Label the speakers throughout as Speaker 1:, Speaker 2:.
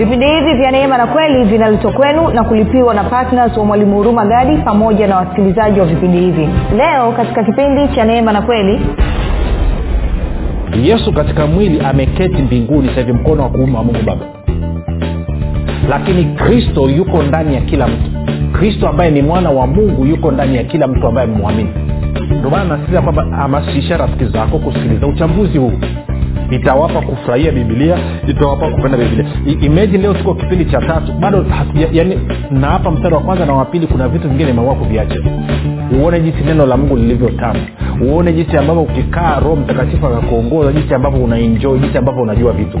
Speaker 1: vipindi hivi vya neema na kweli vinaletwa kwenu na kulipiwa na ptns wa mwalimu huruma gadi pamoja na wasikilizaji wa vipindi hivi. Leo katika kipindi cha neema na kweli
Speaker 2: yesu katika mwili ameketi mbinguni sahivi mkono wa kuume wa mungu baba. Lakini kristo yuko ndani ya kila mtu. Kristo ambaye ni mwana wa mungu yuko ndani ya kila mtu ambaye amemwamini. Ndio maana nasisitiza kwamba hamasisha rafiki zako kusikiliza uchambuzi huu itawapa kufurahia bibilia itawapa kupenda bibilia I- imagine leo tuko kipindi cha tatu bado ya, yani na hapa mstari wa kwanza na wapili kuna vitu vingine imeamua kuviacha. Uone jinsi neno la mungu lilivyo tamu. Uone jinsi ambavyo ukikaa roho mtakatifu akakuongoza jinsi ambavyo unaenjoi jinsi ambavyo unajua vitu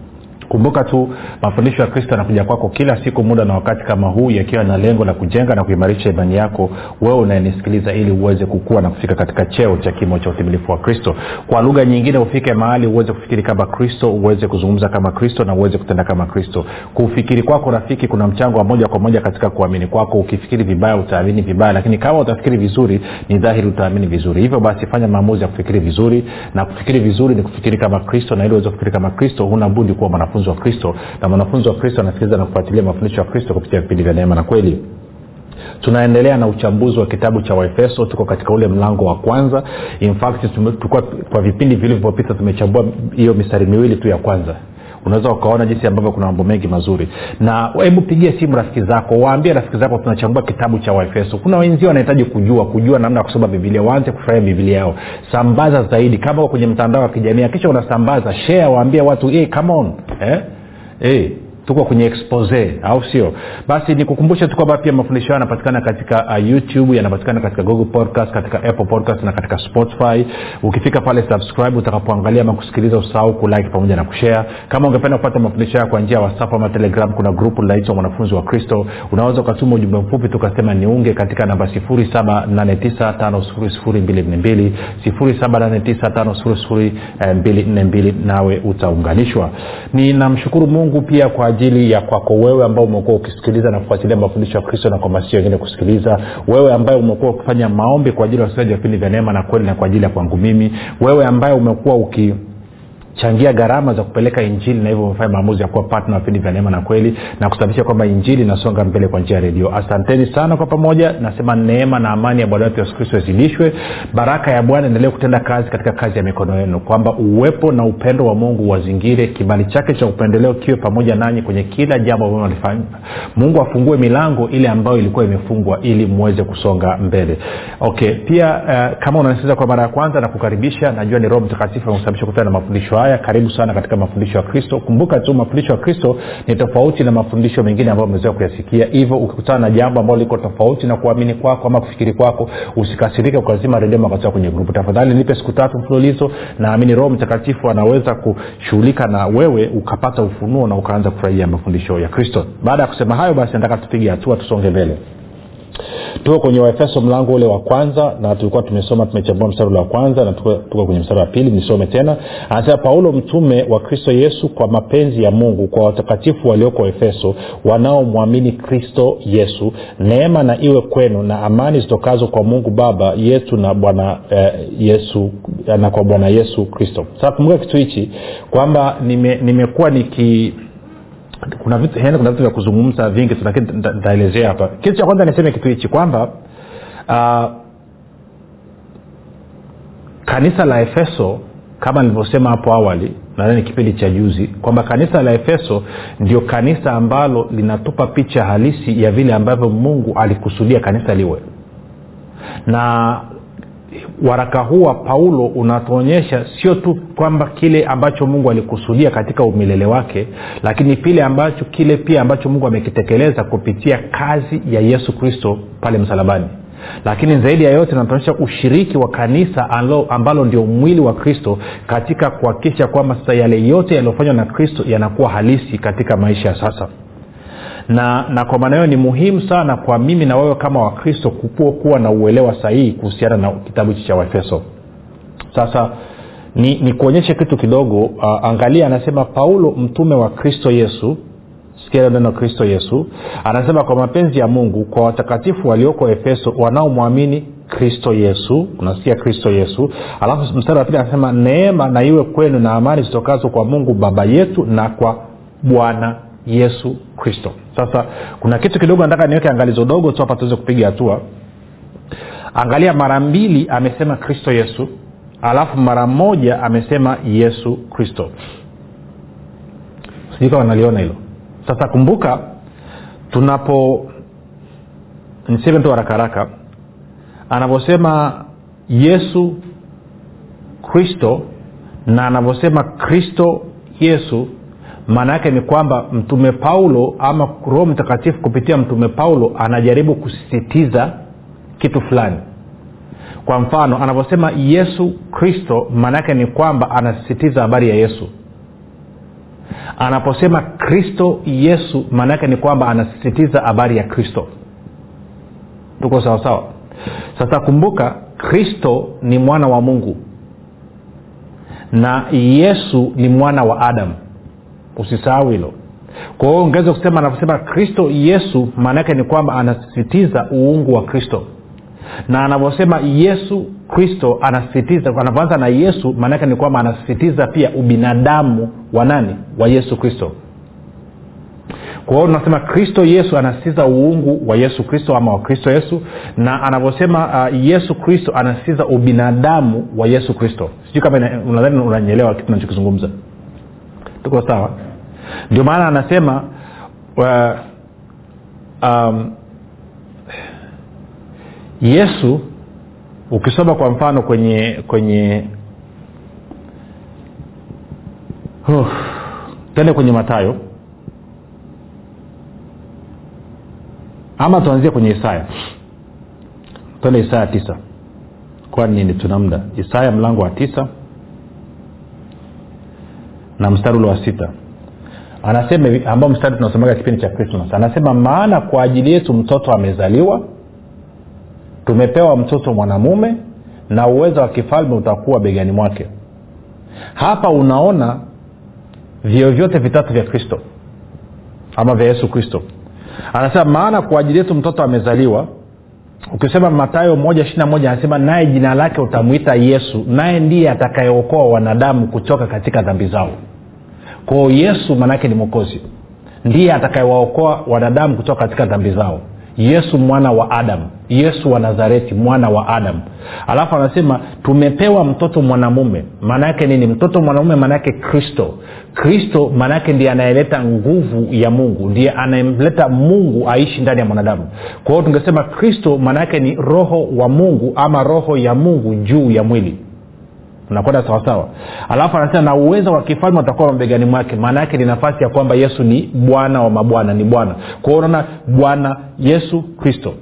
Speaker 2: kumbuka tu mafundisho ya kristo yanakuja kwako kila siku muda na wakati kama huu yakiwa na lengo la kujenga na kuimarisha imani yako wewe unayenisikiliza ili uweze kukua na kufika katika cheo cha kimo cha utimilifu wa kristo. Kwa lugha nyingine ufike mahali uweze kufikiri kama kristo uweze kuzungumza kama kristo na uweze kutenda kama kristo. Kufikiri kwako rafiki kuna mchango wa moja kwa moja katika kuamini kwako. Ukifikiri vibaya utaamini vibaya lakini kama utafikiri vizuri ni dhahiri utaamini vizuri. Hivyo basi fanya maamuzi ya kufikiri vizuri na kufikiri vizuri ni kufikiri kama kristo na ili uweze kufikiri kama kristo huna budi kuwa mwanafunzi wa kristo na mwanafunzi wa kristo anasikiliza na kufuatilia mafundisho ya kristo kupitia vipindi vya neema na kweli. Tunaendelea na uchambuzi wa kitabu cha waefeso. Tuko katika ule mlango wa kwanza. In fact tulikuwa kwa vipindi vilivyopita tumechambua hiyo mistari miwili tu ya kwanza unaweza ukaona jinsi ambavyo kuna mambo mengi mazuri. Na hebu pigie simu rafiki zako waambie rafiki zako tunachambua kitabu cha waefeso. Kuna wenzio wanahitaji kujua kujua namna ya kusoma bibilia waanze kufurahia bibilia yao. Sambaza zaidi kama kwenye mtandao wa kijamii akisha unasambaza share waambie watu hey, come on. Eh? hey tuko kwenye expose au sio? Basi nikukumbushe tu kwamba pia mafundisho hayo yanapatikana katika uh, youtube yanapatikana katika google podcast katika apple podcast na katika spotify. Ukifika pale subscribe utakapoangalia ama kusikiliza usahau kulike pamoja na kushare. Kama ungependa kupata mafundisho hayo kwa njia ya whatsapp ama telegram kuna grupu linaitwa mwanafunzi wa kristo. Unaweza ukatuma ujumbe mfupi tukasema niunge katika namba 7895242 7895242 nawe utaunganishwa. Ninamshukuru mungu pia kwa ajili ya kwako wewe ambao umekuwa ukisikiliza na kufuatilia mafundisho ya kristo na kwa masio wengine kusikiliza. Wewe ambaye umekuwa ukifanya maombi kwa ajili ya wasikilizaji wa vipindi vya neema na kweli na kwa ajili ya kwangu mimi. Wewe ambaye umekuwa uki changia gharama za kupeleka injili na hivyo umefanya maamuzi ya kuwa patna vipindi vya neema na kweli na kusababisha kwamba injili inasonga mbele kwa njia ya redio. Asanteni sana kwa pamoja. Nasema neema na amani ya bwana wetu yesu kristo izidishwe. Baraka ya bwana endelee kutenda kazi katika kazi ya mikono yenu. Kwamba uwepo na upendo wa mungu wazingire kibali chake cha upendeleo kiwe pamoja nanyi kwenye kila jambo ambalo nalifanya mungu afungue milango ile ambayo ilikuwa imefungwa ili mweze kusonga mbele. Okay pia uh, kama unanisikiliza kwa mara ya kwanza na kukaribisha najua ni roho mtakatifu amekusababisha kutana na mafundisho haya karibu sana katika mafundisho ya kristo. Kumbuka tu mafundisho ya kristo ni tofauti na mafundisho mengine ambayo umezoea kuyasikia. Hivyo ukikutana na jambo ambalo liko tofauti na kuamini kwako ama kufikiri kwako usikasirike ukazima redio makatoa kwenye grupu tafadhali nipe siku tatu mfululizo. Naamini roho mtakatifu anaweza kushughulika na wewe ukapata ufunuo na ukaanza kufurahia mafundisho ya kristo. Baada ya kusema hayo basi nataka tupige hatua tusonge mbele tuko kwenye waefeso mlango ule wa kwanza na tulikuwa tumesoma tumechambua mstari ule wa kwanza na tuko, kwenye mstari wa pili nisome tena. Anasema paulo mtume wa kristo yesu kwa mapenzi ya mungu kwa watakatifu walioko efeso wanaomwamini kristo yesu neema na iwe kwenu na amani zitokazo kwa mungu baba yetu na bwana eh, yesu na kwa bwana yesu kristo. Sasa kumbuka kitu hichi kwamba nimekuwa nime niki kuna vitu yani kuna vitu vya kuzungumza vingi lakini nitaelezea hapa. Kitu cha kwanza niseme kitu hichi kwamba uh, kanisa la efeso kama nilivyosema hapo awali nadhani kipindi cha juzi kwamba kanisa la efeso ndio kanisa ambalo linatupa picha halisi ya vile ambavyo mungu alikusudia kanisa liwe. Na waraka huu wa paulo unatuonyesha sio tu kwamba kile ambacho mungu alikusudia katika umilele wake lakini pile ambacho kile pia ambacho mungu amekitekeleza kupitia kazi ya yesu kristo pale msalabani. Lakini zaidi ya yote natuonyesha ushiriki wa kanisa alo, ambalo ndio mwili wa kristo katika kuhakikisha kwamba sasa yale yote yaliyofanywa na kristo yanakuwa halisi katika maisha ya sasa na na kwa maana hiyo ni muhimu sana kwa mimi na wewe kama wakristo kuwa, na uelewa sahihi kuhusiana na kitabu hichi cha waefeso. Sasa ni, ni kuonyeshe kitu kidogo uh, angalia anasema paulo mtume wa kristo yesu sikia neno kristo yesu anasema kwa mapenzi ya mungu kwa watakatifu walioko efeso wanaomwamini kristo yesu unasikia kristo yesu alafu mstari wa pili anasema neema na iwe kwenu na amani zitokazo kwa mungu baba yetu na kwa bwana yesu kristo. Sasa kuna kitu kidogo nataka niweke angalizo dogo tu hapa tuweze kupiga hatua. Angalia mara mbili amesema kristo yesu alafu mara moja amesema yesu kristo. Sijui kama naliona hilo. Sasa kumbuka tunapo niseme tu haraka haraka anavyosema yesu kristo na anavyosema kristo yesu maana yake ni kwamba mtume paulo ama roho mtakatifu kupitia mtume paulo anajaribu kusisitiza kitu fulani. Kwa mfano anaposema yesu kristo maana yake ni kwamba anasisitiza habari ya yesu. Anaposema kristo yesu maana yake ni kwamba anasisitiza habari ya kristo. Tuko sawasawa sasa kumbuka kristo ni mwana wa mungu na yesu ni mwana wa adamu usisahau hilo. Kwa hiyo ungeweza kusema anavyosema kristo yesu maana yake ni kwamba anasisitiza uungu wa kristo. Na anavyosema yesu kristo anasisitiza anavyoanza na yesu maanaake ni kwamba anasisitiza pia ubinadamu wa nani? Wa yesu kristo. Kwa hiyo tunasema kristo yesu anasisitiza uungu wa yesu kristo ama wa kristo yesu. Na anavyosema uh, yesu kristo anasisitiza ubinadamu wa yesu kristo. Sijui kama unadhani unanyelewa kitu nachokizungumza tuko sawa ndio maana anasema uh, um, yesu ukisoma kwa mfano kwenye kwenye uh, tende kwenye matayo ama tuanzie kwenye isaya. Twende isaya tisa. Kwani nini tuna muda? Isaya mlango wa tisa na mstari ule wa sita anasema hivi ambao mstari tunasomaga kipindi cha krismas anasema maana kwa ajili yetu mtoto amezaliwa tumepewa mtoto mwanamume na uwezo wa kifalme utakuwa begani mwake. Hapa unaona vio vyote vitatu vya kristo ama vya yesu kristo. Anasema maana kwa ajili yetu mtoto amezaliwa ukisema matayo moja ishiri moja anasema naye jina lake utamwita yesu naye ndiye atakayeokoa wanadamu kutoka katika dhambi zao kwao yesu maanaake ni mwokozi. Ndiye atakayewaokoa wanadamu kutoka katika dhambi zao. Yesu mwana wa adamu. Yesu wa nazareti mwana wa adamu. Alafu anasema tumepewa mtoto mwanamume. Maanaake nini? Mtoto mwanamume maanayake kristo. Kristo maanaake ndiye anayeleta nguvu ya mungu. Ndiye anayemleta mungu aishi ndani ya mwanadamu. Kwa hiyo tungesema kristo maanayake ni roho wa mungu ama roho ya mungu juu ya mwili unakwenda sawasawa? Alafu anasema na uwezo wa kifalme utakuwa mabegani mwake. Maana yake ni nafasi ya kwamba yesu ni bwana wa mabwana ni bwana. Kwao unaona bwana yesu kristo.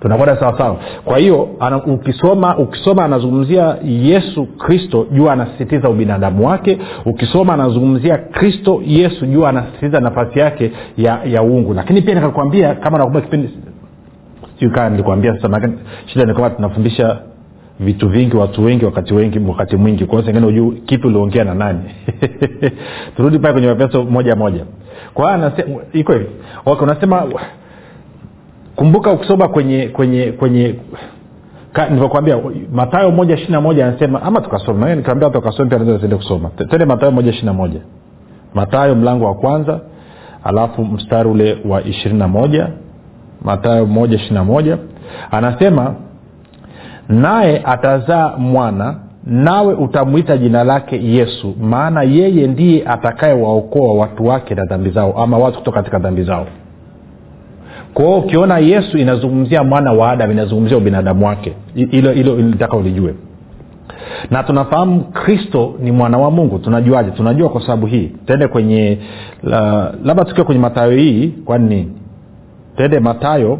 Speaker 2: Tunakwenda sawasawa? Kwa hiyo ukisoma ukisoma anazungumzia yesu kristo jua anasisitiza ubinadamu wake. Ukisoma anazungumzia kristo yesu jua anasisitiza nafasi yake ya ya uungu. Lakini pia nikakwambia kama nakumbuka kipindi sijui kaa nilikwambia sasa shida ni kwamba tunafundisha vitu vingi watu wengi wakati wengi wakati mwingi. Kwa sengine ujuu kipi uliongea na nani. Turudi pale kwenye mapeso moja moja. Kwa hiyo iko hivi. Okay, unasema kumbuka ukisoma kwenye kwenye kwenye nilivyokwambia matayo moja ishiri na moja anasema ama tukasoma nikiambia watu wakasome pia naweza tuende kusoma. Tende matayo moja ishiri na moja. Matayo mlango wa kwanza alafu mstari ule wa ishirini na moja. Matayo moja ishiri na moja. Anasema naye atazaa mwana nawe utamwita jina lake yesu maana yeye ndiye atakayewaokoa watu wake na dhambi zao ama watu kutoka katika dhambi zao. Kwao ukiona yesu inazungumzia mwana wa adam inazungumzia ubinadamu wake hilo hilo litaka ulijue. Na tunafahamu kristo ni mwana wa mungu tunajuaje? Tunajua kwa sababu hii. Tende kwenye labda tukiwa kwenye matayo hii kwani nini? Tende matayo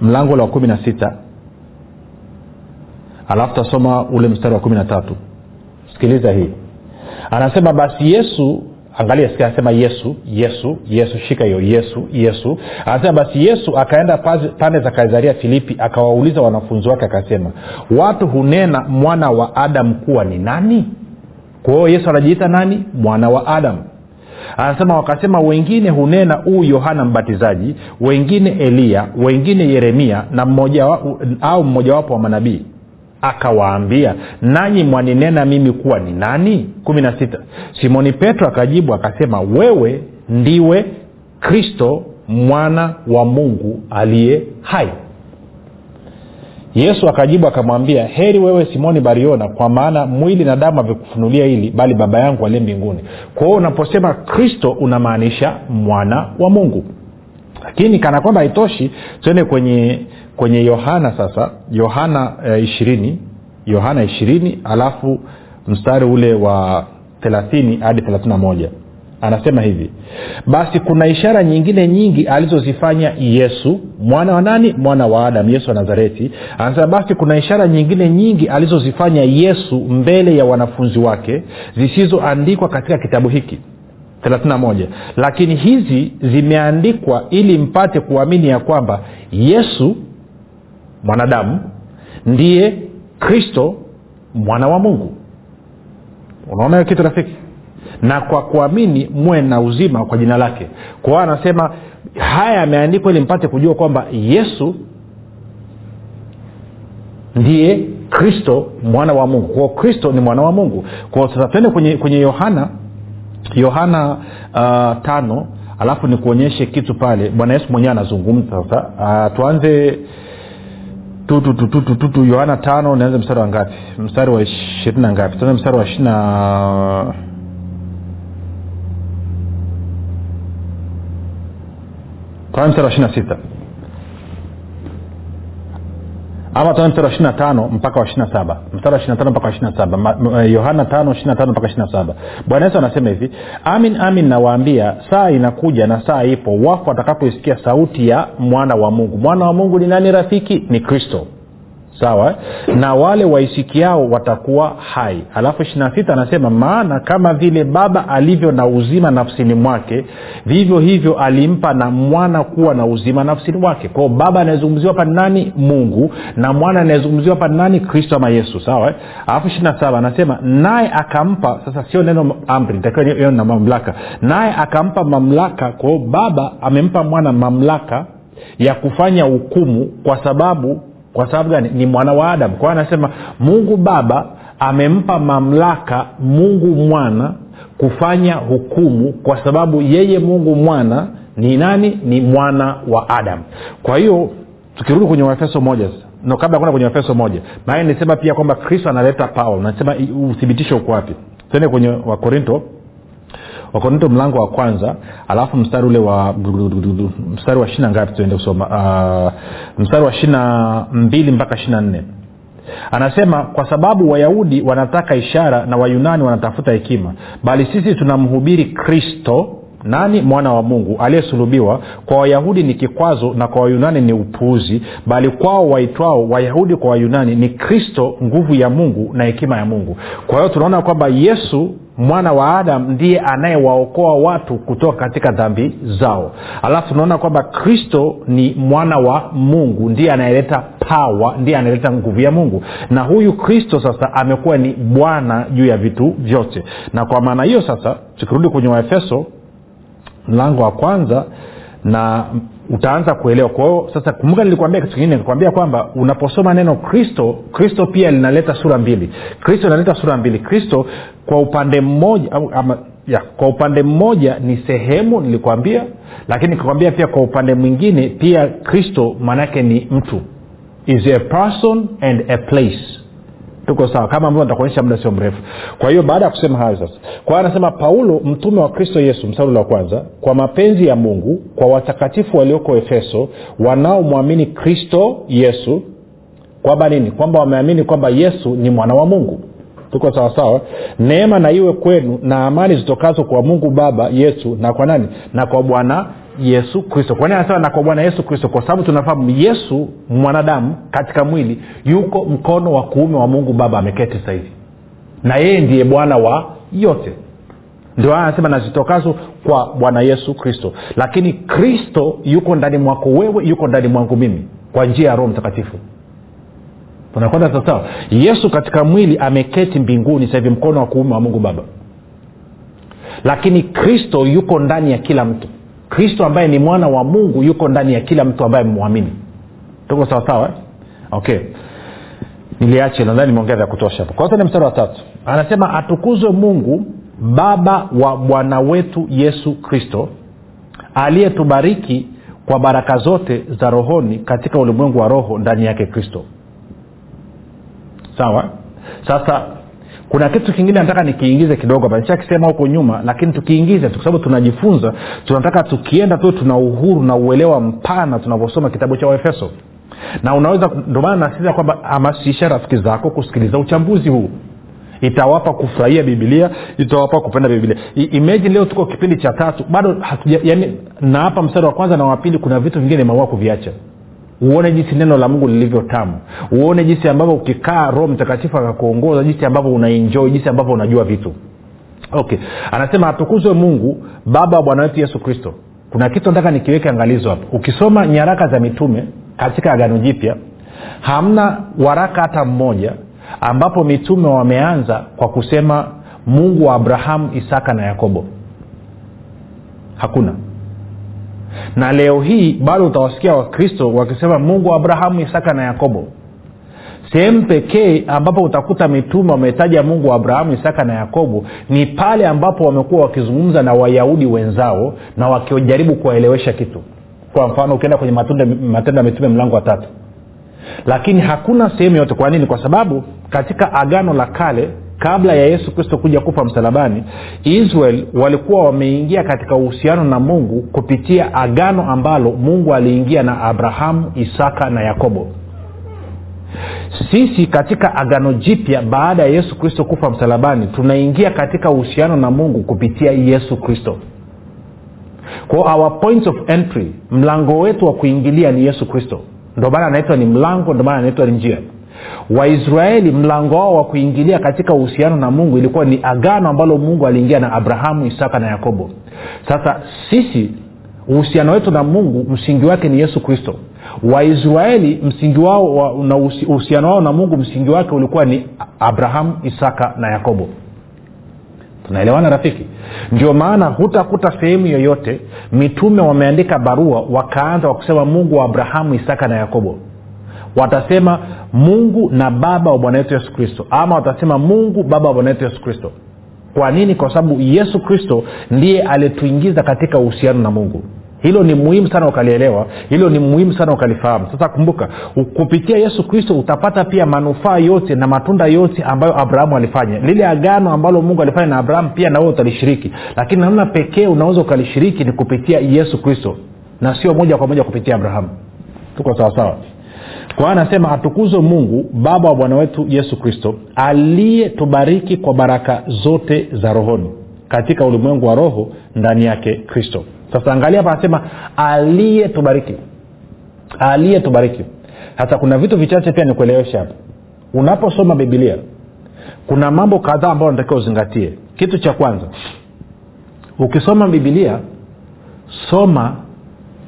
Speaker 2: mlango wa kumi na sita alafu tasoma ule mstari wa kumi na tatu. Sikiliza hii. Anasema basi yesu angalia sikia anasema yesu yesu yesu shika hiyo yesu yesu. Anasema basi yesu akaenda pande za kaisaria filipi akawauliza wanafunzi wake akasema watu hunena mwana wa adamu kuwa ni nani kwa yesu anajiita nani? Mwana wa adamu. Anasema wakasema wengine hunena huu yohana mbatizaji wengine eliya wengine yeremia na mmoja wa, au mmojawapo wa manabii akawaambia nanyi mwaninena mimi kuwa ni nani? Kumi na sita. Simoni petro akajibu akasema wewe ndiwe kristo mwana wa mungu aliye hai. Yesu akajibu akamwambia heri wewe simoni bariona kwa maana mwili na damu havikufunulia hili bali baba yangu aliye mbinguni. Kwa hiyo unaposema kristo unamaanisha mwana wa mungu lakini kana kwamba haitoshi tuende kwenye kwenye yohana sasa yohana ishirini eh, yohana ishirini alafu mstari ule wa thelathini hadi thelathini moja. Anasema hivi basi kuna ishara nyingine nyingi alizozifanya yesu mwana wa nani? Mwana wa adamu yesu wa nazareti. Anasema basi kuna ishara nyingine nyingi alizozifanya yesu mbele ya wanafunzi wake zisizoandikwa katika kitabu hiki 31 lakini hizi zimeandikwa ili mpate kuamini ya kwamba yesu mwanadamu ndiye kristo mwana wa mungu. Unaona kitu rafiki? Na kwa kuamini muwe na uzima kwa jina lake. Kwa hiyo anasema haya yameandikwa ili mpate kujua kwamba yesu ndiye kristo mwana wa mungu. Kwao kristo ni mwana wa mungu. Kwao sasa tuende kwenye kwenye yohana uh, tano. Alafu nikuonyeshe kitu pale. Bwana yesu mwenyewe anazungumza. Sasa uh, tuanze tutututututu yohana tano nianze mstari wa ngapi? Mstari wa ishirini na ngapi? Tuanze mstari wa ishirina tuanze mstari wa ishirina sita ama tuone mstari wa ishirina tano mpaka wa ishirina saba. Mstari wa ishirina tano mpaka wa ishirina saba. Yohana tano ishirina tano mpaka ishirina saba. Bwana yesu anasema hivi amin amin nawaambia saa inakuja na saa ipo wafu watakapoisikia sauti ya mwana wa mungu. Mwana wa mungu ni nani rafiki? Ni kristo sawa na wale waisikiao watakuwa hai. Alafu ishirina anasema maana kama vile baba alivyo na uzima nafsini mwake vivyo hivyo alimpa na mwana kuwa na uzima nafsini mwake. Kwao baba anayezungumziwa hapa ni nani? Mungu. Na mwana anayezungumziwa hapa ni nani? Kristo ama yesu. Sawa alafu ishirina anasema naye akampa sasa sio neno amri takiwa na mamlaka. Naye akampa mamlaka kwao baba amempa mwana mamlaka ya kufanya hukumu kwa sababu kwa sababu gani? Ni mwana wa adamu. Kwao anasema mungu baba amempa mamlaka mungu mwana kufanya hukumu kwa sababu yeye mungu mwana ni nani? Ni mwana wa adamu. Kwa hiyo tukirudi kwenye waefeso moja no kabla kwenda kwenye waefeso moja. Maana nisema pia kwamba kristo analeta pawa nasema uthibitisho uko wapi? Tuende kwenye wakorinto wakorinto mlango wa kwanza alafu mstari ule wa mstari wa shina ngapi tuende kusoma? Uh, mstari wa shina mbili mpaka shina nne. Anasema kwa sababu wayahudi wanataka ishara na wayunani wanatafuta hekima bali sisi tunamhubiri kristo nani mwana wa mungu aliyesulubiwa? Kwa wayahudi ni kikwazo na kwa wayunani ni upuuzi bali kwao waitwao wayahudi kwa wayunani ni kristo nguvu ya mungu na hekima ya mungu. Kwa hiyo tunaona kwamba yesu mwana wa adam ndiye anayewaokoa watu kutoka katika dhambi zao. Alafu tunaona kwamba kristo ni mwana wa mungu ndiye anayeleta pawa ndiye anayeleta nguvu ya mungu. Na huyu kristo sasa amekuwa ni bwana juu ya vitu vyote. Na kwa maana hiyo sasa tukirudi kwenye waefeso mlango wa kwanza na utaanza kuelewa. Kwa sasa kumbuka nilikuambia kitu kingine nikuambia kwamba unaposoma neno kristo kristo pia linaleta sura mbili. Kristo inaleta sura mbili. Kristo kwa upande mmoja ama, ya, kwa upande mmoja ni sehemu nilikwambia lakini nikakwambia pia kwa upande mwingine pia kristo maanaake ni mtu. Is a person and a place tuko sawa. Kama ambavyo nitakuonyesha muda sio mrefu. Kwa hiyo baada ya kusema hayo sasa kwa anasema paulo mtume wa kristo yesu msaulo wa kwanza kwa mapenzi ya mungu kwa watakatifu walioko efeso wanaomwamini kristo yesu kwamba nini? Kwamba wameamini kwamba yesu ni mwana wa mungu tuko sawasawa neema na iwe kwenu na amani zitokazo kwa mungu baba yesu na kwa nani? Na kwa bwana yesu kristo. Kwa nini anasema na kwa bwana yesu kristo? Kwa sababu tunafahamu yesu mwanadamu katika mwili yuko mkono wa kuume wa mungu baba ameketi sasa hivi na yeye ndiye bwana wa yote. Ndio aya anasema nazitokazo kwa bwana yesu kristo. Lakini kristo yuko ndani mwako wewe yuko ndani mwangu mimi kwa njia ya roho mtakatifu tunakwenda sawasawa yesu katika mwili ameketi mbinguni sahivi mkono wa kuume wa mungu baba. Lakini kristo yuko ndani ya kila mtu. Kristo ambaye ni mwana wa mungu yuko ndani ya kila mtu ambaye mwamini tuko sawasawa eh? okay. Niliache nadhani nimeongea vya kutosha hapo. Kwanza ni mstari wa tatu. Anasema atukuzwe mungu baba wa bwana wetu yesu kristo aliyetubariki kwa baraka zote za rohoni katika ulimwengu wa roho ndani yake kristo sawa? Sasa kuna kitu kingine nataka nikiingize kidogo hapa. Huko nyuma lakini tukiingize kwa sababu tunajifunza tunataka tukienda tu tuna uhuru na uelewa mpana tunavyosoma kitabu cha waefeso. Na unaweza ndio maana kwamba hamasisha rafiki zako kusikiliza uchambuzi huu. Itawapa kufurahia bibilia itawapa kupenda bibilia imagine leo tuko kipindi cha tatu bado hatuja, yani na hapa mstari wa kwanza na wapili kuna vitu vingine maua kuviacha uone jinsi neno la mungu lilivyo tamu. Uone jinsi ambavyo ukikaa roho mtakatifu akakuongoza jinsi ambavyo unaenjoi jinsi ambavyo unajua vitu. Okay. Anasema atukuzwe mungu baba wa bwana wetu yesu kristo. Kuna kitu nataka nikiweke angalizo hapa ukisoma nyaraka za mitume katika agano jipya hamna waraka hata mmoja ambapo mitume wameanza kwa kusema mungu wa abrahamu isaka na yakobo. Hakuna na leo hii bado utawasikia wakristo wakisema mungu wa abrahamu isaka na yakobo. Sehemu pekee ambapo utakuta mitume wametaja mungu wa abrahamu isaka na yakobo ni pale ambapo wamekuwa wakizungumza na wayahudi wenzao na wakijaribu kuwaelewesha kitu. Kwa mfano ukienda kwenye matendo ya mitume mlango wa tatu. Lakini hakuna sehemu yote kwa nini? Kwa sababu katika agano la kale kabla ya yesu kristo kuja kufa msalabani israel walikuwa wameingia katika uhusiano na mungu kupitia agano ambalo mungu aliingia na abrahamu isaka na yakobo. Sisi katika agano jipya baada ya yesu kristo kufa msalabani tunaingia katika uhusiano na mungu kupitia yesu kristo. Kwa our point of entry mlango wetu wa kuingilia ni yesu kristo. Ndio maana anaitwa ni mlango ndio maana anaitwa ni njia waisraeli mlango wao wa kuingilia katika uhusiano na mungu ilikuwa ni agano ambalo mungu aliingia na abrahamu isaka na yakobo. Sasa sisi uhusiano wetu na mungu msingi wake ni yesu kristo. Waisraeli msingi wao wa, na uhusiano wao na mungu msingi wake ulikuwa ni abrahamu isaka na yakobo. Tunaelewana rafiki? Ndio maana hutakuta sehemu yoyote mitume wameandika barua wakaanza wakusema mungu wa abrahamu isaka na yakobo watasema mungu na baba wa bwana wetu yesu kristo. Ama watasema mungu baba wa bwana wetu yesu kristo. Kwa nini? Kwa sababu yesu kristo ndiye alituingiza katika uhusiano na mungu. Hilo ni muhimu sana ukalielewa. Hilo ni muhimu sana ukalifahamu. Sasa kumbuka kupitia yesu kristo utapata pia manufaa yote na matunda yote ambayo abrahamu alifanya. Lile agano ambalo mungu alifanya na abrahamu pia nawe utalishiriki. Lakini namna pekee unaweza ukalishiriki ni kupitia yesu kristo. Na sio moja kwa moja kupitia abrahamu. Tuko sawasawa kwa anasema atukuzwe mungu baba wa bwana wetu yesu kristo aliyetubariki kwa baraka zote za rohoni katika ulimwengu wa roho ndani yake kristo. Sasa angalia hapa anasema aliyetubariki. Aliyetubariki. Sasa kuna vitu vichache pia nikuelewesha hapa. Unaposoma bibilia kuna mambo kadhaa ambayo unatakiwa uzingatie. Kitu cha kwanza ukisoma bibilia soma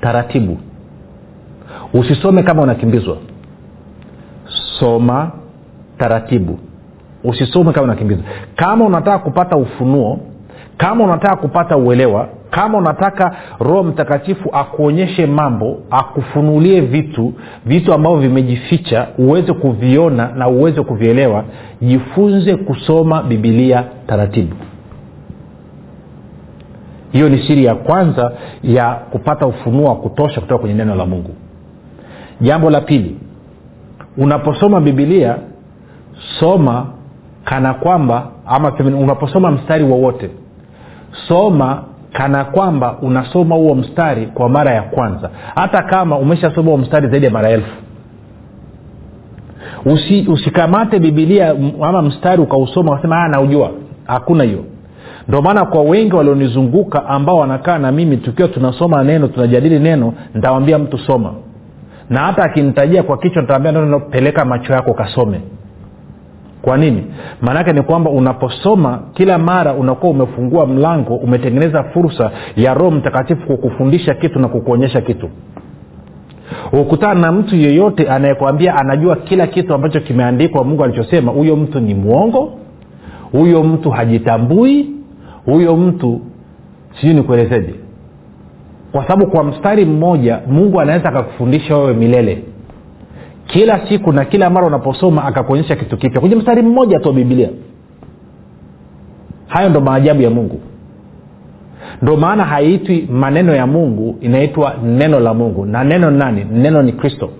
Speaker 2: taratibu. Usisome kama unakimbizwa soma taratibu. Usisome kama unakimbiza. Kama unataka kupata ufunuo kama unataka kupata uelewa kama unataka roho mtakatifu akuonyeshe mambo akufunulie vitu vitu ambavyo vimejificha uweze kuviona na uweze kuvielewa jifunze kusoma bibilia taratibu. Hiyo ni siri ya kwanza ya kupata ufunuo wa kutosha kutoka kwenye neno la mungu. Jambo la pili unaposoma bibilia soma kana kwamba ama unaposoma mstari wowote soma kana kwamba unasoma huo mstari kwa mara ya kwanza. Hata kama umeshasoma huo mstari zaidi ya mara elfu. Usi, usikamate bibilia ama mstari ukausoma ukasema naujua. Hakuna hiyo. Ndio maana kwa wengi walionizunguka ambao wanakaa na mimi tukiwa tunasoma neno tunajadili neno nitawambia mtu soma na hata akinitajia kwa kichwa nitaambia neno peleka macho yako kasome kwa nini? Maanaake ni kwamba unaposoma kila mara unakuwa umefungua mlango umetengeneza fursa ya roho mtakatifu kukufundisha kitu na kukuonyesha kitu. Ukutana na mtu yeyote anayekwambia anajua kila kitu ambacho kimeandikwa mungu alichosema huyo mtu ni mwongo huyo mtu hajitambui huyo mtu sijui nikuelezeje kwa sababu kwa mstari mmoja mungu anaweza akakufundisha wewe milele. Kila siku na kila mara unaposoma akakuonyesha kitu kipya. Kwenye mstari mmoja tu wa biblia. Hayo ndo maajabu ya mungu. Ndo maana haiitwi maneno ya mungu inaitwa neno la mungu. Na neno ni nani? Neno ni kristo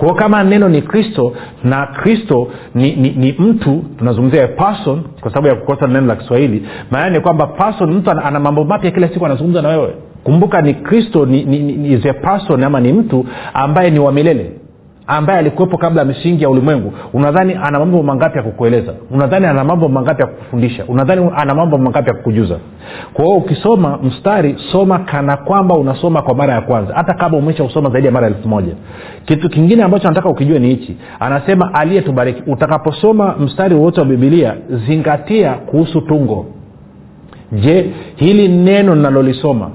Speaker 2: kwao kama neno ni kristo na kristo ni, ni, ni mtu tunazungumzia person kwa sababu ya kukosa neno la kiswahili maana ni kwamba person mtu ana, ana mambo mapya kila siku anazungumza na wewe. Kumbuka ni kristo ni, ni, ni, a person ama ni mtu ambaye ni wa milele ambaye alikuwepo kabla ya misingi ya ulimwengu unadhani ana mambo mangapi ya kukueleza? Unadhani ana mambo mangapi ya kukufundisha unadhani ana mambo mangapi ya kukujuza? Kwa hiyo ukisoma mstari soma kana kwamba unasoma kwa mara ya kwanza hata kama umesha usoma zaidi ya mara elfu moja. Kitu kingine ambacho nataka ukijue ni hichi. Anasema aliyetubariki. Utakaposoma mstari wowote wa bibilia zingatia kuhusu tungo. Je hili neno linalolisoma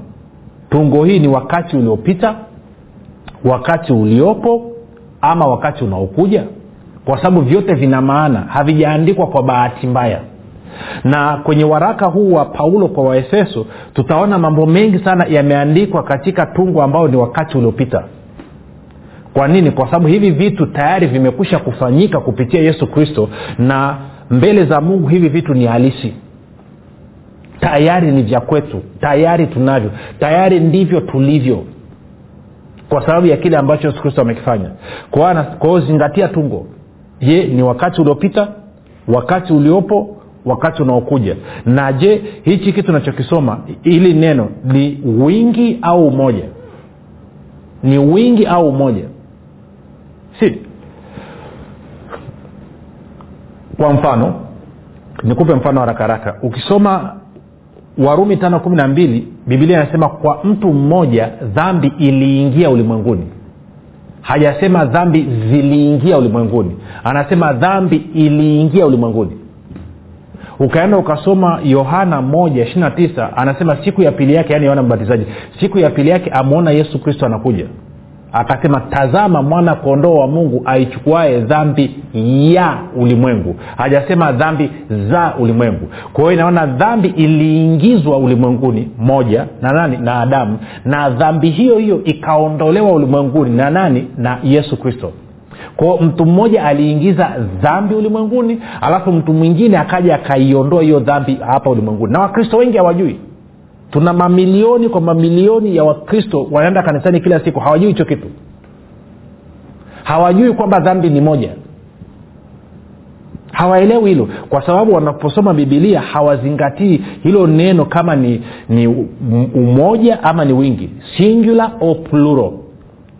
Speaker 2: tungo hii ni wakati uliopita wakati uliopo ama wakati unaokuja? Kwa sababu vyote vina maana havijaandikwa kwa bahati mbaya. Na kwenye waraka huu wa paulo kwa waefeso tutaona mambo mengi sana yameandikwa katika tungo ambao ni wakati uliopita. Kwa nini? Kwa sababu hivi vitu tayari vimekwisha kufanyika kupitia yesu kristo na mbele za mungu hivi vitu ni halisi. Tayari ni vya kwetu tayari tunavyo tayari ndivyo tulivyo kwa sababu ya kile ambacho yesu kristo amekifanya. Kwa zingatia tungo je ni wakati uliopita? Wakati uliopo? Wakati unaokuja. Na je hichi kitu nachokisoma ili neno ni wingi au umoja? Ni wingi au umoja? Si. Kwa mfano nikupe mfano haraka haraka. Ukisoma warumi tano kumi na mbili bibilia inasema kwa mtu mmoja dhambi iliingia ulimwenguni. Hajasema dhambi ziliingia ulimwenguni. Anasema dhambi iliingia ulimwenguni. Ukaenda ukasoma yohana moja ishirina tisa anasema siku ya pili yake yaani yohana mbatizaji siku ya pili yake amwona yesu kristo anakuja akasema tazama mwana kondoo wa mungu aichukuae dhambi ya ulimwengu. Hajasema dhambi za ulimwengu. Kwa hiyo inaona dhambi iliingizwa ulimwenguni moja na nani? Na adamu. Na dhambi hiyo hiyo ikaondolewa ulimwenguni na nani? Na yesu kristo. Kwao mtu mmoja aliingiza dhambi ulimwenguni alafu mtu mwingine akaja akaiondoa hiyo dhambi hapa ulimwenguni. Na wakristo wengi hawajui tuna mamilioni kwa mamilioni ya wakristo wanaenda kanisani kila siku hawajui hicho kitu. Hawajui kwamba dhambi ni moja. Hawaelewi hilo kwa sababu wanaposoma bibilia hawazingatii hilo neno kama ni ni umoja ama ni wingi. Singular o plural.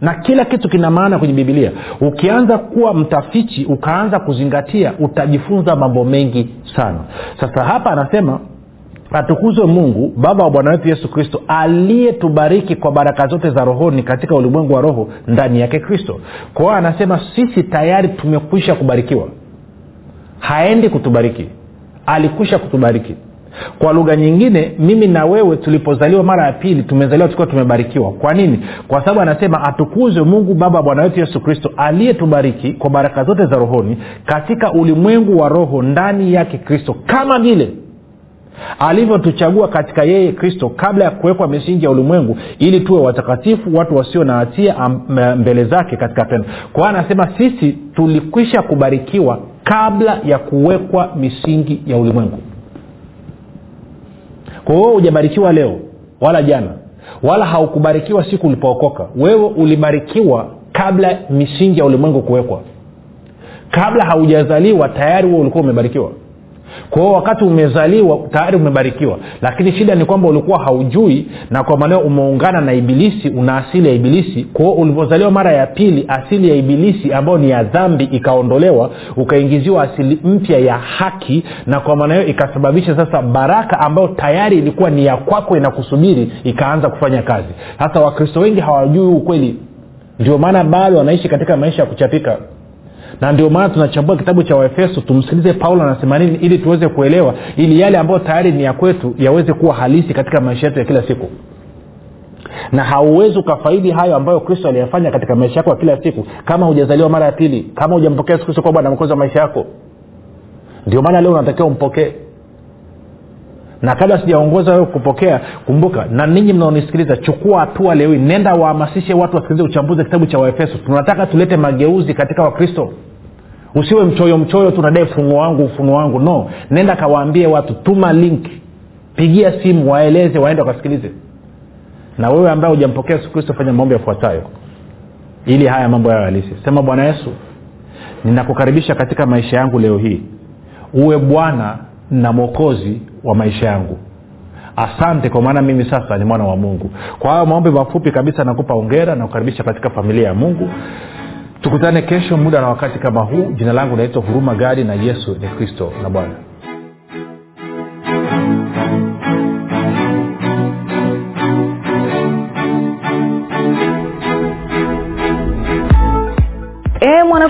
Speaker 2: Na kila kitu kina maana kwenye bibilia ukianza kuwa mtafichi ukaanza kuzingatia utajifunza mambo mengi sana. Sasa hapa anasema atukuzwe mungu baba wa bwana wetu yesu kristo aliyetubariki kwa baraka zote za rohoni katika ulimwengu wa roho ndani yake kristo. Kwa hiyo anasema sisi tayari tumekwisha kubarikiwa. Haendi kutubariki. Alikwisha kutubariki. Kwa lugha nyingine mimi na wewe tulipozaliwa mara ya pili tumezaliwa tukiwa tumebarikiwa. Kwa nini? Kwa sababu anasema atukuzwe mungu baba bwana wetu yesu kristo aliyetubariki kwa baraka zote za rohoni katika ulimwengu wa roho ndani yake kristo kama vile alivyotuchagua katika yeye kristo kabla ya kuwekwa misingi ya ulimwengu ili tuwe watakatifu watu wasio na hatia mbele zake katika pendo kwa anasema sisi tulikwisha kubarikiwa kabla ya kuwekwa misingi ya ulimwengu. Kwa hiyo hujabarikiwa leo wala jana wala haukubarikiwa siku ulipookoka. Wewe ulibarikiwa kabla misingi ya ulimwengu kuwekwa. Kabla haujazaliwa tayari huo ulikuwa umebarikiwa kwa hiyo wakati umezaliwa tayari umebarikiwa. Lakini shida ni kwamba ulikuwa haujui na kwa maanao umeungana na ibilisi una asili ya ibilisi. Kwao ulivyozaliwa mara ya pili asili ya ibilisi ambayo ni ya dhambi ikaondolewa ukaingiziwa asili mpya ya haki na kwa maana hiyo ikasababisha sasa baraka ambayo tayari ilikuwa ni ya kwako inakusubiri ikaanza kufanya kazi. Sasa wakristo wengi hawajui ukweli. Ndio maana bado wanaishi katika maisha ya kuchapika na ndio maana tunachambua kitabu cha waefeso tumsikilize paulo anasema nini ili tuweze kuelewa ili yale ambayo tayari ni ya kwetu yaweze kuwa halisi katika maisha yetu ya kila siku. Na hauwezi ukafaidi hayo ambayo kristo aliyafanya katika maisha yako ya kila siku kama hujazaliwa mara ya pili kama hujampokea kristo kuwa bwana mkozi wa maisha yako. Ndio maana leo unatakiwa umpokee. Na kabla sijaongoza wewe kupokea kumbuka na ninyi mnaonisikiliza chukua hatua leo nenda wahamasishe watu wasikilize uchambuzi wa kitabu cha waefeso. Tunataka tulete mageuzi katika wakristo usiwe mchoyo mchoyo tu nadai ufunuo wangu ufunuo wangu. No. Nenda kawaambie watu tuma link. Pigia simu waeleze waende wakasikilize. Na wewe ambaye hujampokea yesu kristo fanya maombi yafuatayo. Ili haya mambo yayo halisi. Sema bwana yesu ninakukaribisha katika maisha yangu leo hii. Uwe bwana na mwokozi wa maisha yangu. Asante kwa maana mimi sasa ni mwana wa mungu. Kwa hayo maombi mafupi kabisa nakupa ongera na kukaribisha katika familia ya mungu tukutane kesho muda na wakati kama huu. Jina langu naitwa huruma gadi na yesu ni kristo na bwana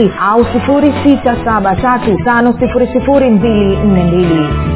Speaker 1: 7895242 au 6735242